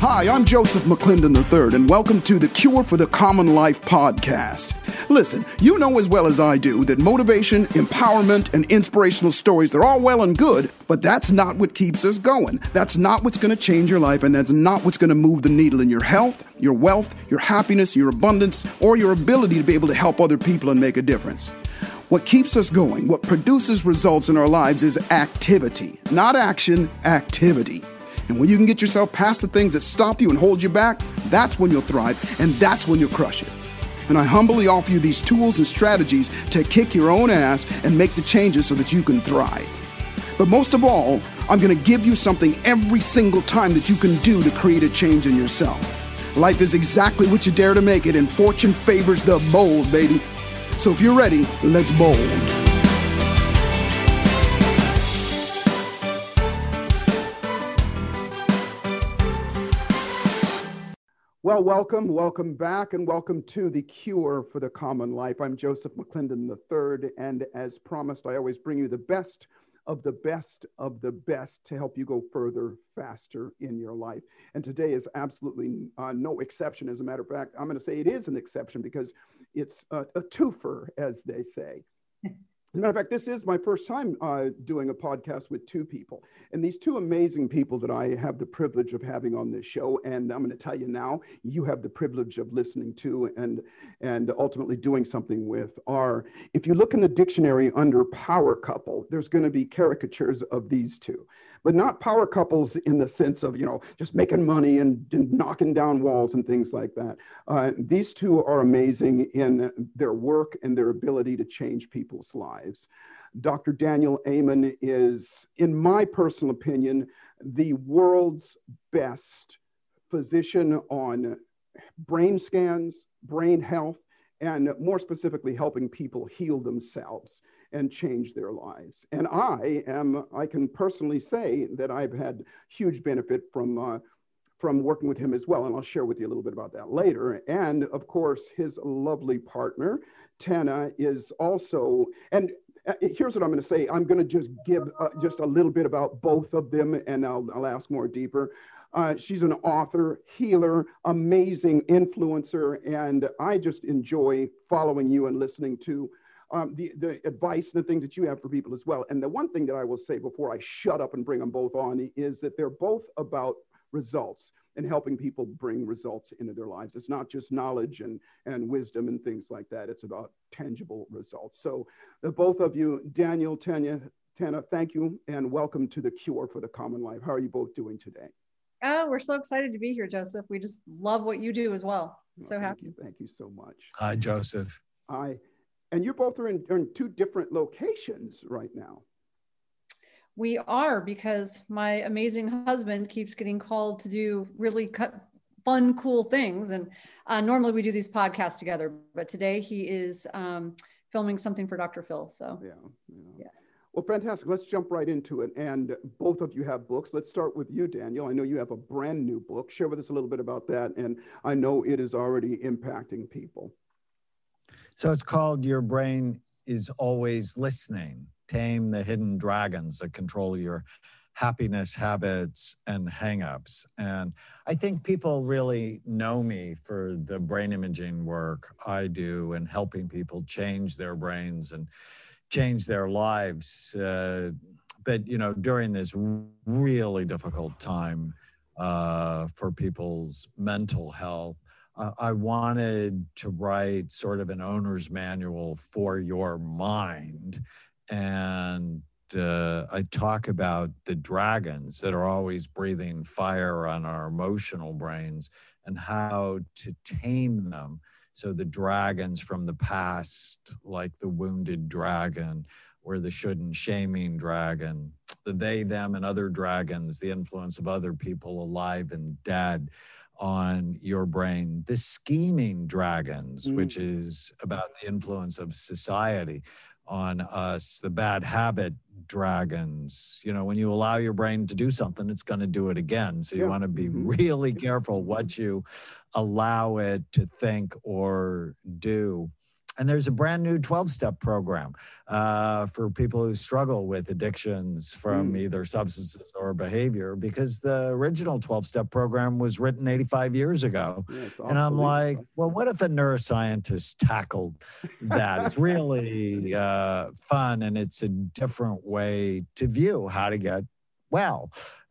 Hi, I'm Joseph McClendon III, and welcome to the Cure for the Common Life podcast. Listen, you know as well as I do that motivation, empowerment, and inspirational stories, they're all well and good, but that's not what keeps us going. That's not what's going to change your life, and that's not what's going to move the needle in your health, your wealth, your happiness, your abundance, or your ability to be able to help other people and make a difference. What keeps us going, what produces results in our lives is activity, not action, activity. And when you can get yourself past the things that stop you and hold you back, that's when you'll thrive and that's when you'll crush it. And I humbly offer you these tools and strategies to kick your own ass and make the changes so that you can thrive. But most of all, I'm gonna give you something every single time that you can do to create a change in yourself. Life is exactly what you dare to make it, and fortune favors the bold, baby. So if you're ready, let's bold. Well, welcome, welcome back, and welcome to the Cure for the Common Life. I'm Joseph McClendon III, and as promised, I always bring you the best of the best of the best to help you go further, faster in your life. And today is absolutely uh, no exception. As a matter of fact, I'm going to say it is an exception because it's a, a twofer, as they say. Matter of fact, this is my first time uh, doing a podcast with two people. And these two amazing people that I have the privilege of having on this show, and I'm going to tell you now, you have the privilege of listening to and, and ultimately doing something with, are if you look in the dictionary under power couple, there's going to be caricatures of these two but not power couples in the sense of, you know, just making money and, and knocking down walls and things like that. Uh, these two are amazing in their work and their ability to change people's lives. Dr. Daniel Amen is, in my personal opinion, the world's best physician on brain scans, brain health, and more specifically, helping people heal themselves and change their lives. And I am, I can personally say that I've had huge benefit from, uh, from working with him as well. And I'll share with you a little bit about that later. And of course, his lovely partner, Tana, is also, and uh, here's what I'm going to say. I'm going to just give uh, just a little bit about both of them, and I'll, I'll ask more deeper. Uh, she's an author, healer, amazing influencer, and I just enjoy following you and listening to um, the, the advice and the things that you have for people as well. And the one thing that I will say before I shut up and bring them both on is that they're both about results and helping people bring results into their lives. It's not just knowledge and, and wisdom and things like that. It's about tangible results. So the both of you, Daniel, Tanya, Tana, thank you and welcome to the Cure for the Common Life. How are you both doing today? Oh, we're so excited to be here, Joseph. We just love what you do as well. Oh, so thank happy. You, thank you so much. Hi, Joseph. Hi. And you both are in, are in two different locations right now. We are because my amazing husband keeps getting called to do really fun, cool things. And uh, normally we do these podcasts together, but today he is um, filming something for Dr. Phil. So, yeah, yeah. yeah. Well, fantastic. Let's jump right into it. And both of you have books. Let's start with you, Daniel. I know you have a brand new book. Share with us a little bit about that. And I know it is already impacting people. So it's called Your Brain is Always Listening Tame the Hidden Dragons that control your happiness habits and hangups. And I think people really know me for the brain imaging work I do and helping people change their brains and change their lives. Uh, but, you know, during this really difficult time uh, for people's mental health, I wanted to write sort of an owner's manual for your mind. And uh, I talk about the dragons that are always breathing fire on our emotional brains and how to tame them. So, the dragons from the past, like the wounded dragon or the shouldn't shaming dragon, the they, them, and other dragons, the influence of other people alive and dead on your brain. The scheming dragons, mm. which is about the influence of society on us, the bad habit dragons. You know, when you allow your brain to do something, it's going to do it again. So you yeah. want to be mm-hmm. really careful what you allow it to think or do. And there's a brand new 12 step program uh, for people who struggle with addictions from mm. either substances or behavior because the original 12 step program was written 85 years ago. Yeah, and I'm like, well, what if a neuroscientist tackled that? it's really uh, fun and it's a different way to view how to get well.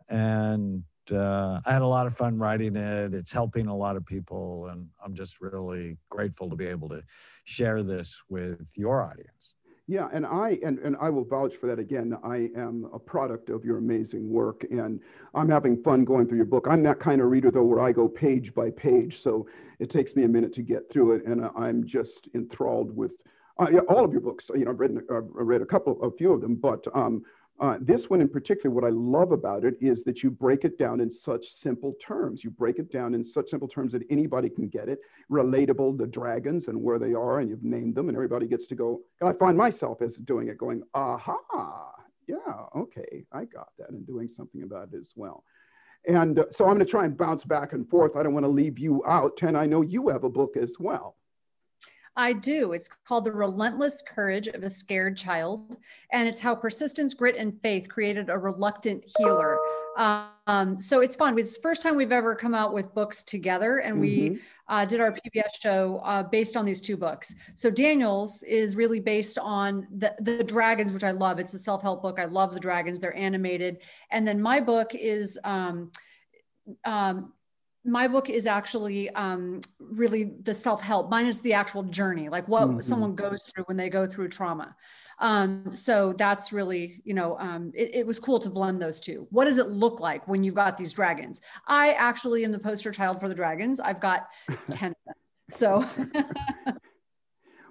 And uh, I had a lot of fun writing it. It's helping a lot of people, and I'm just really grateful to be able to share this with your audience. Yeah, and I and, and I will vouch for that again. I am a product of your amazing work, and I'm having fun going through your book. I'm that kind of reader though, where I go page by page, so it takes me a minute to get through it, and I'm just enthralled with uh, all of your books. You know, I've read uh, read a couple, a few of them, but um, uh, this one in particular, what I love about it is that you break it down in such simple terms. You break it down in such simple terms that anybody can get it. Relatable, the dragons and where they are, and you've named them, and everybody gets to go. I find myself as doing it, going, aha, yeah, okay, I got that, and doing something about it as well. And uh, so I'm going to try and bounce back and forth. I don't want to leave you out. Ten, I know you have a book as well. I do. It's called The Relentless Courage of a Scared Child. And it's how persistence, grit, and faith created a reluctant healer. Um, so it's fun. It's the first time we've ever come out with books together. And mm-hmm. we uh, did our PBS show uh, based on these two books. So Daniel's is really based on the, the dragons, which I love. It's a self help book. I love the dragons, they're animated. And then my book is. Um, um, my book is actually um, really the self-help. Mine is the actual journey like what mm-hmm. someone goes through when they go through trauma. Um, so that's really you know um, it, it, was cool to blend those two. What does it look like when you've got these dragons? I actually am the poster child for the dragons. I've got 10 of them. So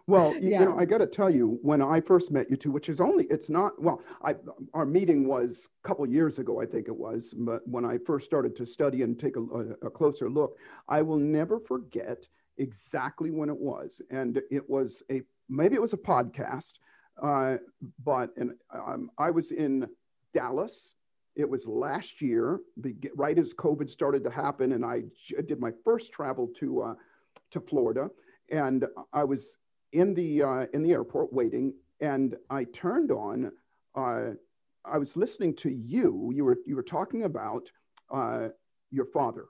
Well, you, yeah. you know, I got to tell you, when I first met you two, which is only, it's not, well, I, our meeting was a couple years ago, I think it was, but when I first started to study and take a, a, a closer look, I will never forget exactly when it was. And it was a, maybe it was a podcast, uh, but and um, I was in Dallas. It was last year, right as COVID started to happen, and I did my first travel to uh, to Florida, and I was in the uh, in the airport waiting, and I turned on. Uh, I was listening to you. You were you were talking about uh, your father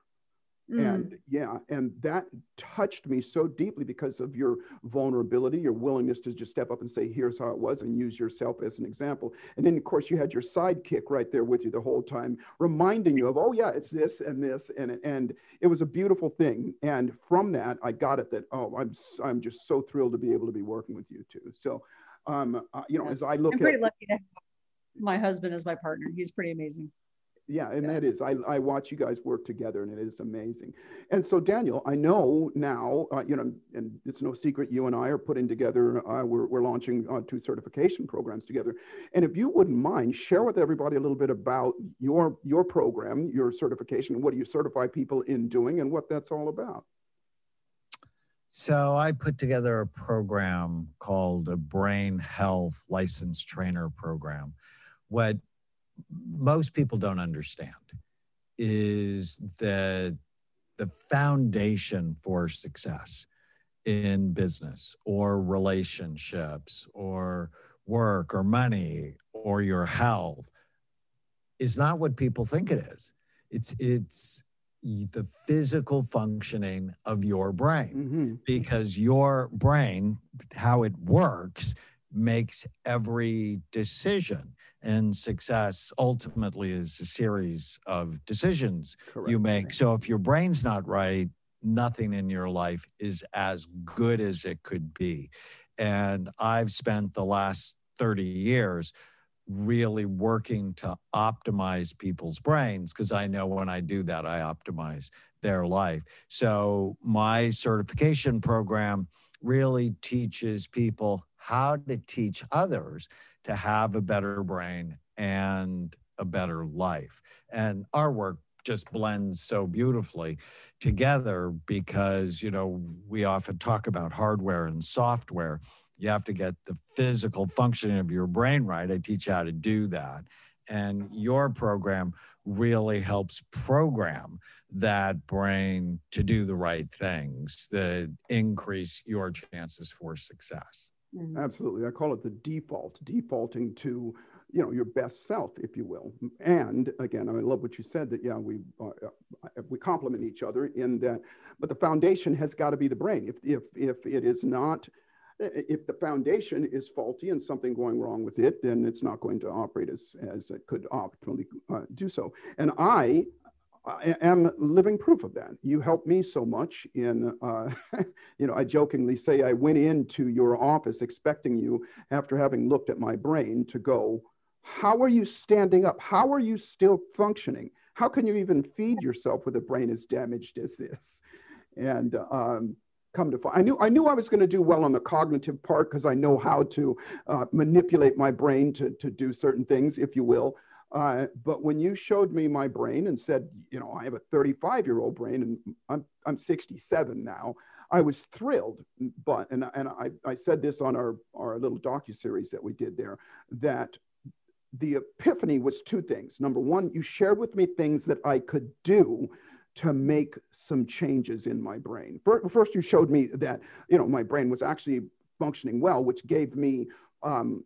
Mm. And yeah, and that touched me so deeply because of your vulnerability, your willingness to just step up and say, here's how it was, and use yourself as an example. And then, of course, you had your sidekick right there with you the whole time, reminding you of, oh, yeah, it's this and this. And, and it was a beautiful thing. And from that, I got it that, oh, I'm, I'm just so thrilled to be able to be working with you too. So, um, uh, you know, as I look I'm pretty at, lucky to have my husband as my partner. He's pretty amazing yeah and yeah. that is I, I watch you guys work together and it is amazing and so daniel i know now uh, you know and it's no secret you and i are putting together uh, we're, we're launching uh, two certification programs together and if you wouldn't mind share with everybody a little bit about your your program your certification what do you certify people in doing and what that's all about so I put together a program called a brain health license trainer program. What most people don't understand is that the foundation for success in business or relationships or work or money or your health is not what people think it is. It's it's the physical functioning of your brain mm-hmm. because your brain how it works makes every decision and success ultimately is a series of decisions Correct. you make. So if your brain's not right, nothing in your life is as good as it could be. And I've spent the last 30 years really working to optimize people's brains because I know when I do that, I optimize their life. So my certification program really teaches people how to teach others to have a better brain and a better life. And our work just blends so beautifully together because, you know, we often talk about hardware and software. You have to get the physical functioning of your brain right. I teach how to do that. And your program really helps program that brain to do the right things that increase your chances for success. Mm-hmm. Absolutely. I call it the default, defaulting to you know your best self if you will and again i love what you said that yeah we uh, we complement each other in that but the foundation has got to be the brain if if if it is not if the foundation is faulty and something going wrong with it then it's not going to operate as as it could optimally uh, do so and i I am living proof of that. You helped me so much in, uh, you know, I jokingly say I went into your office expecting you, after having looked at my brain, to go, How are you standing up? How are you still functioning? How can you even feed yourself with a brain as damaged as this? And um, come to find, I knew I knew I was going to do well on the cognitive part because I know how to uh, manipulate my brain to, to do certain things, if you will. Uh, but when you showed me my brain and said, you know, I have a 35 year old brain and I'm, I'm 67 now, I was thrilled. But, and, and I, I said this on our, our little docu-series that we did there, that the epiphany was two things. Number one, you shared with me things that I could do to make some changes in my brain. First, you showed me that, you know, my brain was actually functioning well, which gave me um,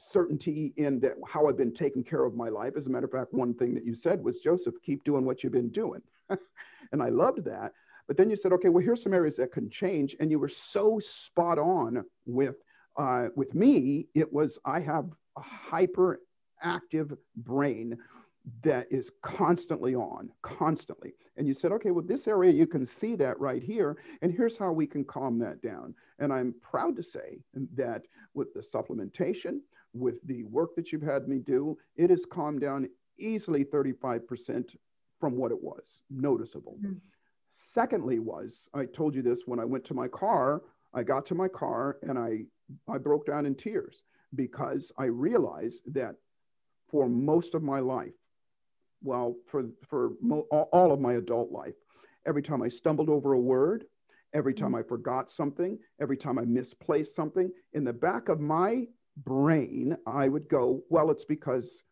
certainty in that how I've been taking care of my life. As a matter of fact, one thing that you said was, Joseph, keep doing what you've been doing. and I loved that. But then you said, okay, well, here's some areas that can change. And you were so spot on with, uh, with me. It was, I have a hyperactive brain that is constantly on, constantly. And you said, okay, well, this area, you can see that right here. And here's how we can calm that down. And I'm proud to say that with the supplementation, with the work that you've had me do, it has calmed down easily 35% from what it was, noticeable. Mm-hmm. Secondly, was I told you this when I went to my car, I got to my car and I, I broke down in tears because I realized that for most of my life, well, for, for mo- all of my adult life, every time I stumbled over a word, every time mm-hmm. I forgot something, every time I misplaced something, in the back of my brain, I would go, well, it's because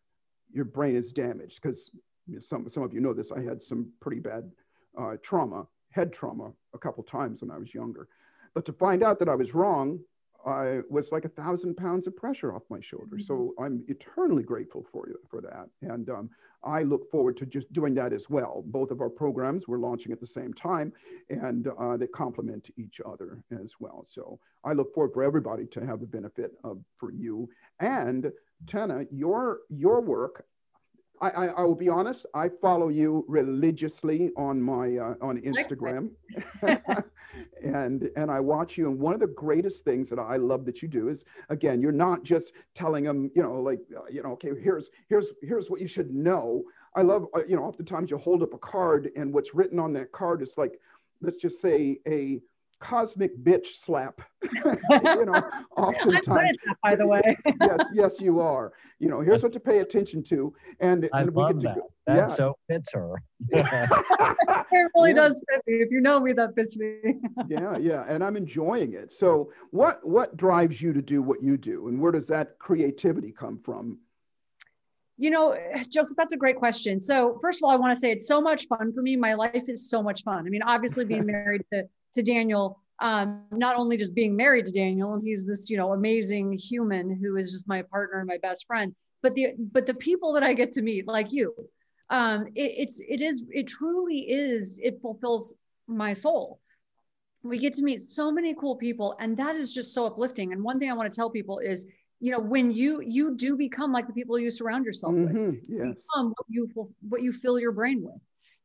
your brain is damaged. Because some, some of you know this, I had some pretty bad uh, trauma, head trauma, a couple times when I was younger. But to find out that I was wrong I was like a thousand pounds of pressure off my shoulders. Mm-hmm. So I'm eternally grateful for you for that. And um, I look forward to just doing that as well. Both of our programs we're launching at the same time, and uh, they complement each other as well. So I look forward for everybody to have the benefit of for you and Tana, your your work I, I, I, will be honest. I follow you religiously on my uh, on Instagram, and and I watch you. And one of the greatest things that I love that you do is again, you're not just telling them, you know, like uh, you know, okay, here's here's here's what you should know. I love, uh, you know, oftentimes you hold up a card, and what's written on that card is like, let's just say a cosmic bitch slap. you know, oftentimes. That, by the way. yes, yes, you are. You know, here's what to pay attention to, and, I and love we get that. To go, that yeah. so fits her. it really yeah. does fit me. If you know me, that fits me. yeah, yeah, and I'm enjoying it. So, what what drives you to do what you do, and where does that creativity come from? You know, Joseph, that's a great question. So, first of all, I want to say it's so much fun for me. My life is so much fun. I mean, obviously, being married to to Daniel, um, not only just being married to Daniel, and he's this, you know, amazing human who is just my partner and my best friend, but the but the people that I get to meet, like you, um, it, it's it is it truly is it fulfills my soul. We get to meet so many cool people, and that is just so uplifting. And one thing I want to tell people is, you know, when you you do become like the people you surround yourself mm-hmm, with, yes. become what you what you fill your brain with.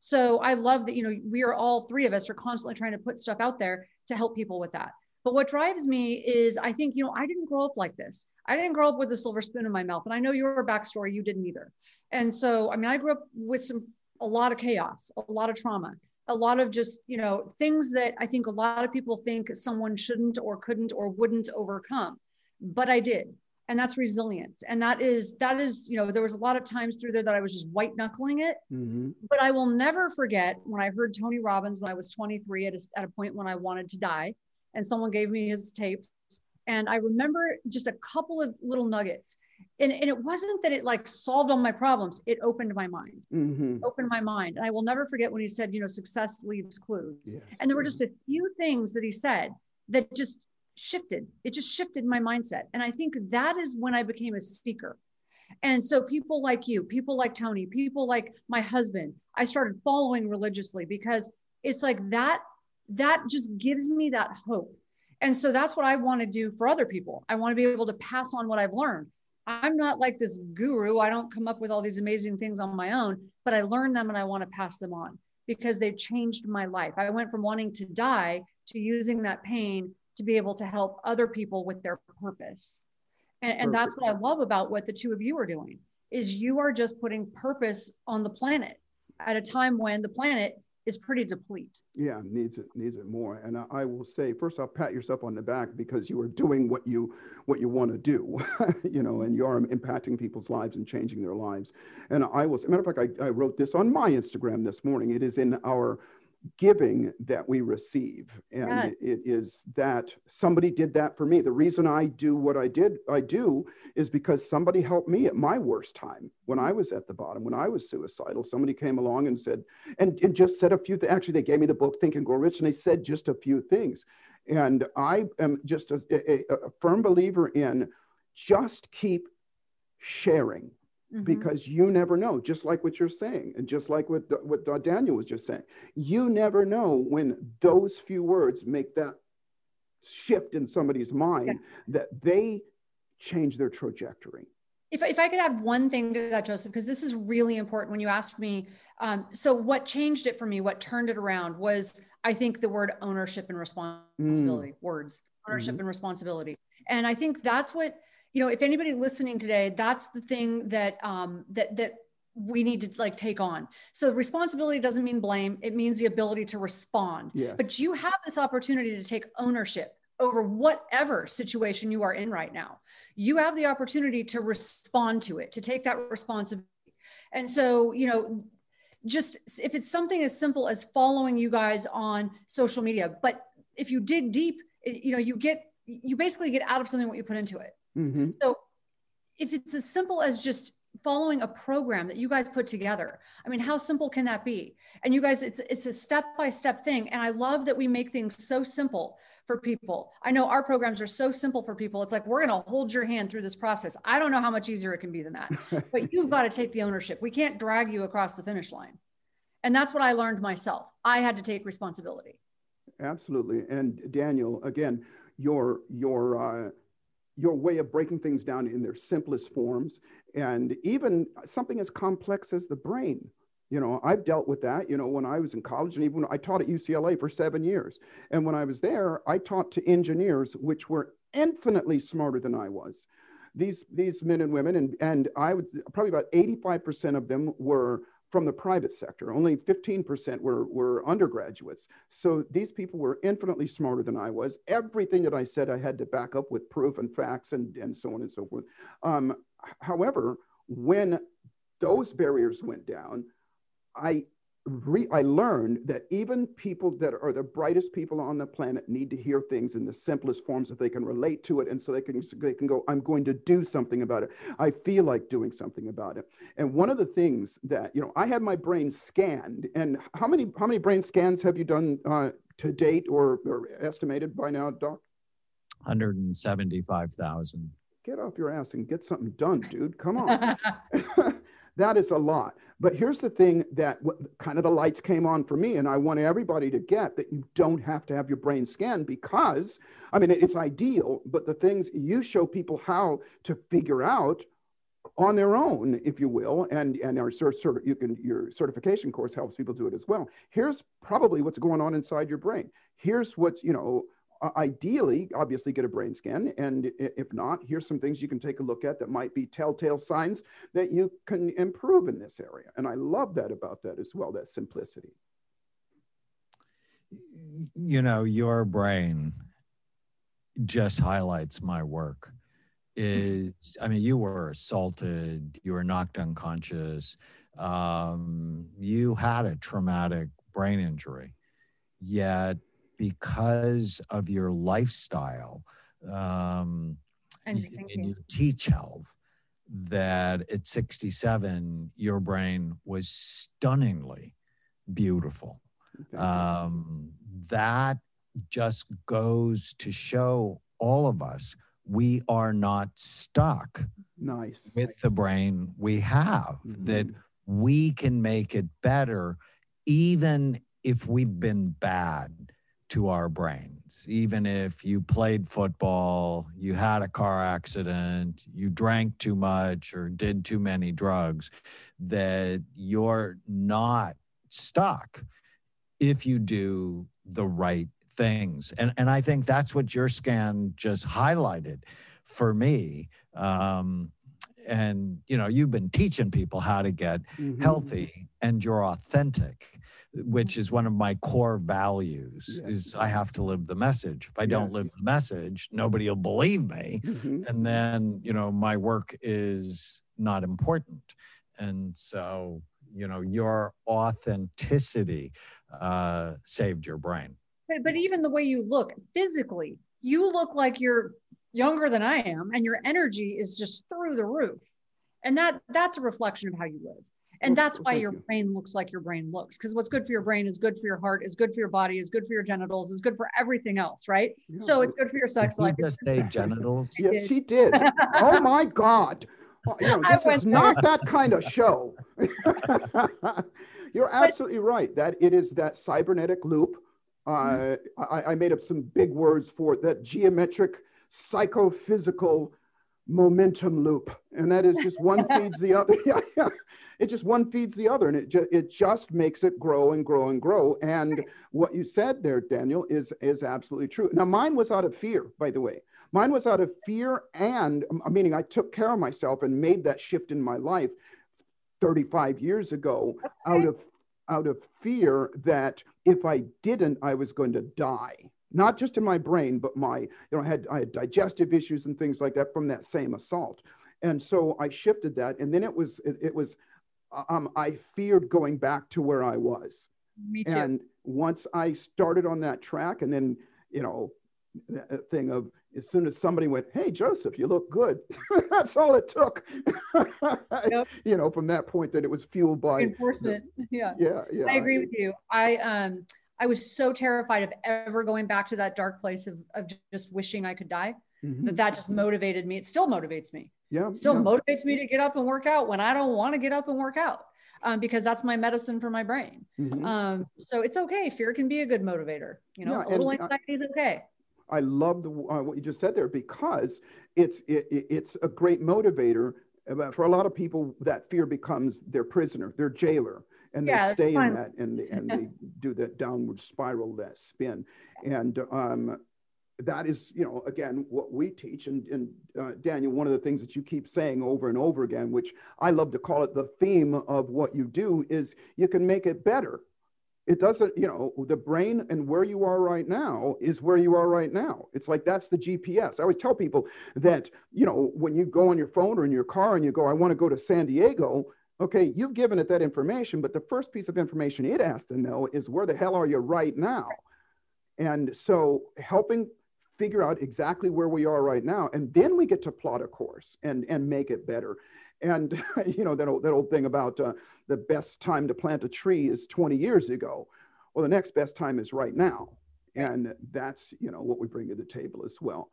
So I love that, you know, we are all three of us are constantly trying to put stuff out there to help people with that. But what drives me is I think, you know, I didn't grow up like this. I didn't grow up with a silver spoon in my mouth. And I know your backstory, you didn't either. And so, I mean, I grew up with some, a lot of chaos, a lot of trauma, a lot of just, you know, things that I think a lot of people think someone shouldn't or couldn't or wouldn't overcome. But I did and that's resilience. And that is that is you know there was a lot of times through there that i was just white knuckling it. Mm-hmm. but i will never forget when i heard tony robbins when i was 23 at a, at a point when i wanted to die and someone gave me his tapes. And i remember just a couple of little nuggets. And, and it wasn't that it like solved all my problems. It opened my mind. Mm-hmm. opened my mind. And i will never forget when he said you know success leaves clues. Yes. and there were just a few things that he said that just shifted. It just shifted my mindset. And i think that is when i became a seeker. And so people like you people like tony people like my husband i started following religiously because it's like that that just gives me that hope. And so that's what i want to do for other people. I want to be able to pass on what i've learned. I'm not like this guru. I don't come up with all these amazing things on my own, but I learned them and I want to pass them on because they've changed my life. I went from wanting to die to using that pain to be able to help other people with their purpose. And, and that's what I love about what the two of you are doing is you are just putting purpose on the planet at a time when the planet is pretty deplete. Yeah, needs it needs it more. And I, I, will say first off, pat yourself on the back because you are doing what you what you want to do, you know, and you are impacting people's lives and changing their lives. And I will. As a matter of fact, I, I wrote this on my Instagram this morning. It is in our giving that we receive. And yeah. it is that somebody did that for me. The reason i do what i did i do is because somebody helped me at my worst time when i was at the bottom when i was suicidal. Somebody came along and said and, and just said a few things actually they gave me the book think and grow rich and they said just a few things. And i am just a, a, a firm believer in just keep sharing mm-hmm. because you never know, just like what you're saying, and just like what, what Daniel was just saying. You never know when those few words make that shift in somebody's mind yeah. that they change their trajectory. If, if I could add one thing to that, Joseph, because this is really important when you asked me. Um, so, what changed it for me, what turned it around was, I think, the word ownership and responsibility, mm. words, ownership mm-hmm. and responsibility. And I think that's what you know if anybody listening today that's the thing that um that that we need to like take on. So responsibility doesn't mean blame. It means the ability to respond. Yes. but you have this opportunity to take ownership over whatever situation you are in right now. You have the opportunity to respond to it to take that responsibility. And so you know just if it's something as simple as following you guys on social media but if you dig deep you know you get you basically get out of something what you put into it Mm-hmm. So if it's as simple as just following a program that you guys put together i mean how simple can that be? And you guys it's it's a step by step thing. And i love that we make things so simple for people. I know our programs are so simple for people. It's like we're going to hold your hand through this process. I don't know how much easier it can be than that. But you've got to take the ownership. We can't drag you across the finish line. And that's what i learned myself. I had to take responsibility. Absolutely. And daniel again your your uh your way of breaking things down in their simplest forms. And even something as complex as the brain you know i've dealt with that you know when i was in college and even i taught at ucla for seven years. And when i was there i taught to engineers which were infinitely smarter than i was. These these men and women and and i would probably about 85% of them were from the private sector. Only 15% were, were undergraduates. So these people were infinitely smarter than I was. Everything that I said, I had to back up with proof and facts and, and so on and so forth. Um, however, when those barriers went down, I re- I learned that even people that are the brightest people on the planet need to hear things in the simplest forms that they can relate to it, and so they can they can go, "I'm going to do something about it. I feel like doing something about it." And one of the things that you know, I had my brain scanned, and how many how many brain scans have you done uh, to date, or, or estimated by now, Doc? Hundred and seventy-five thousand. Get off your ass and get something done, dude. Come on. that is a lot. But here's the thing that kind of the lights came on for me, and I want everybody to get that you don't have to have your brain scanned because, I mean, it's ideal, but the things you show people how to figure out on their own, if you will, and and our cert, cert, you can your certification course helps people do it as well. Here's probably what's going on inside your brain. Here's what's you know ideally, obviously, get a brain scan. And if not, here's some things you can take a look at that might be telltale signs that you can improve in this area. And I love that about that as well, that simplicity. You know, your brain just highlights my work. Is I mean, you were assaulted, you were knocked unconscious, um, you had a traumatic brain injury, yet because of your lifestyle um, and, and you teach health that at 67, your brain was stunningly beautiful. Um, that just goes to show all of us we are not stuck nice with the brain we have, mm-hmm. that we can make it better even if we've been bad to our brains. Even if you played football, you had a car accident, you drank too much or did too many drugs, that you're not stuck if you do the right things. And, and I think that's what your scan just highlighted for me. Um, and you know you've been teaching people how to get mm-hmm. healthy and you're authentic which is one of my core values yes. is i have to live the message. If i don't live the message nobody will believe me. Mm-hmm. and then you know my work is not important. And so you know your authenticity uh, saved your brain. But, but even the way you look physically you look like you're younger than i am and your energy is just through the roof. And that that's a reflection of how you live and that's why your brain looks like your brain looks because what's good for your brain is good for your heart is good for your body is good for your genitals is good for everything else right? Yeah. so it's good for your sex life just say genitals? Yes she did. oh my god. Well, you know, this is not that kind of show. You're absolutely but, right that it is that cybernetic loop. Uh, I, I made up some big words for it, that geometric psychophysical momentum loop. And that is just one feeds the other. Yeah, yeah. It just one feeds the other and it just it just makes it grow and grow and grow and what you said there daniel is is absolutely true now mine was out of fear by the way mine was out of fear and um, meaning i took care of myself and made that shift in my life 35 years ago out of out of fear that if i didn't i was going to die not just in my brain, but my, you know, I had, I had digestive issues and things like that from that same assault. And so I shifted that. And then it was, it, it was, um, I feared going back to where I was. Me too. And once I started on that track, and then, you know, thing of as soon as somebody went, Hey, Joseph, you look good. That's all it took. Yep. you know, from that point that it was fueled by enforcement. yeah. Yeah. Yeah. I agree with you. I, um, I was so terrified of ever going back to that dark place of, of just wishing I could die mm-hmm. that that just motivated me. It still motivates me. Yeah. Still yeah. motivates me to get up and work out when I don't want to get up and work out. Um, because that's my medicine for my brain. Mm-hmm. Um, so it's okay. Fear can be a good motivator. You know, yeah, a little anxiety is okay. I love the, uh, what you just said there because it's it, it's a great motivator. For a lot of people, that fear becomes their prisoner, their jailer and yeah, they stay in that and they, and they do that downward spiral that spin and um, that is you know again what we teach. And, and uh, daniel one of the things that you keep saying over and over again which i love to call it the theme of what you do is you can make it better. It doesn't you know the brain and where you are right now is where you are right now. It's like that's the gps i always tell people that you know when you go on your phone or in your car and you go i want to go to san diego Okay, you've given it that information, but the first piece of information it has to know is where the hell are you right now? And so helping figure out exactly where we are right now, and then we get to plot a course and, and make it better. And you know that old, that old thing about uh, the best time to plant a tree is 20 years ago. Well, the next best time is right now, and that's you know what we bring to the table as well.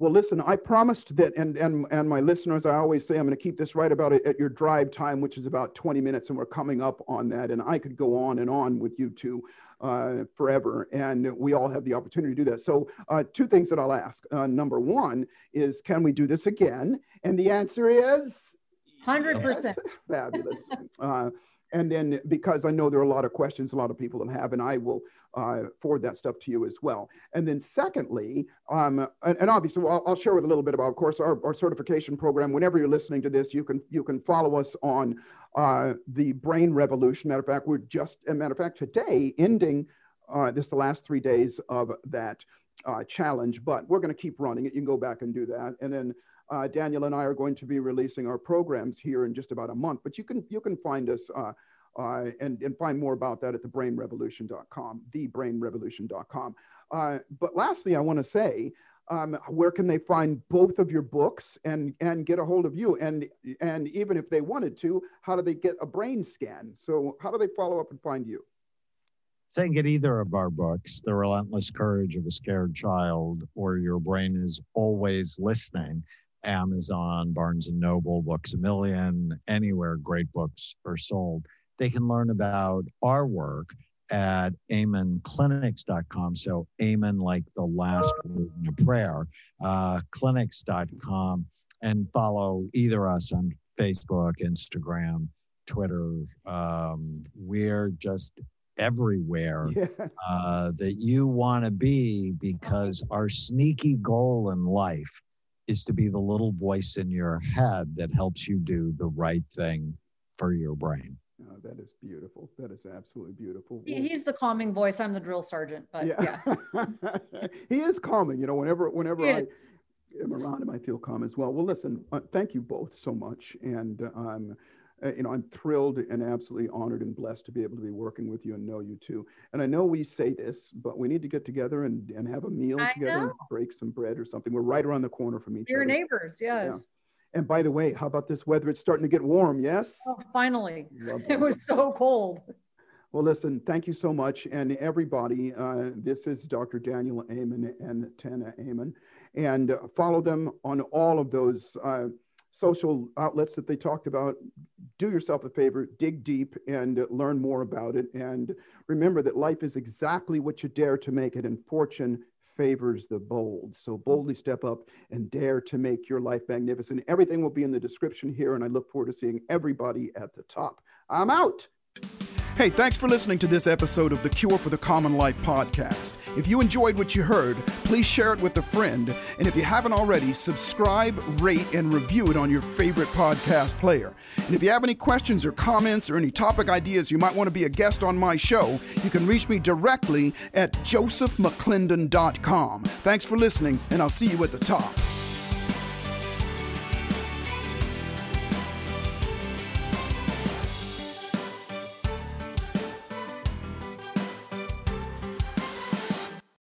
Well, listen, I promised that, and, and, and my listeners, I always say I'm going to keep this right about it at your drive time, which is about 20 minutes, and we're coming up on that. And I could go on and on with you two uh, forever, and we all have the opportunity to do that. So, uh, two things that I'll ask. Uh, number one is, can we do this again? And the answer is 100%. Fabulous. And then because I know there are a lot of questions a lot of people have, and I will uh, forward that stuff to you as well. And then secondly, um, and, and, obviously well, I'll, I'll, share with a little bit about, of course, our, our, certification program. Whenever you're listening to this, you can you can follow us on uh, the Brain Revolution. Matter of fact, we're just, a matter of fact, today ending uh, this the last three days of that uh, challenge, but we're going to keep running it. You can go back and do that, and then uh, Daniel and I are going to be releasing our programs here in just about a month, but you can you can find us uh, uh, and, and find more about that at thebrainrevolution.com, thebrainrevolution.com. Uh, but lastly, I want to say um, where can they find both of your books and and get a hold of you? And and even if they wanted to, how do they get a brain scan? So how do they follow up and find you? They can get either of our books, The Relentless Courage of a Scared Child, or Your Brain is Always Listening. Amazon, Barnes and Noble, Books a Million, anywhere great books are sold. They can learn about our work at amenclinics.com. So amen like the last word in a prayer, uh, clinics.com, and follow either us on Facebook, Instagram, Twitter. Um, we're just everywhere Yeah. uh, that you want to be because our sneaky goal in life is to be the little voice in your head that helps you do the right thing for your brain. Oh, that is beautiful. That is absolutely beautiful. He's the calming voice. I'm the drill sergeant, but yeah. he is calming. You know, whenever whenever He I am around him, I feel calm as well. Well, listen, uh, thank you both so much, and I'm, uh, you know, I'm thrilled and absolutely honored and blessed to be able to be working with you and know you too. And I know we say this, but we need to get together and, and have a meal I together, and break some bread or something. We're right around the corner from each Your other. Your neighbors, yes. And by the way, how about this weather? It's starting to get warm. Yes. Oh, finally. It was so cold. Well, listen, thank you so much. And everybody, uh, this is Dr. Daniel Amen and Tana Amen. And uh, follow them on all of those uh, social outlets that they talked about. Do yourself a favor, dig deep and learn more about it. And remember that life is exactly what you dare to make it, and fortune favors the bold. So boldly step up and dare to make your life magnificent. Everything will be in the description here, and I look forward to seeing everybody at the top. I'm out. Hey, thanks for listening to this episode of the Cure for the Common Life podcast. If you enjoyed what you heard, please share it with a friend. And if you haven't already, subscribe, rate, and review it on your favorite podcast player. And if you have any questions or comments or any topic ideas you might want to be a guest on my show, you can reach me directly at josephmcclendon.com. Thanks for listening, and I'll see you at the top.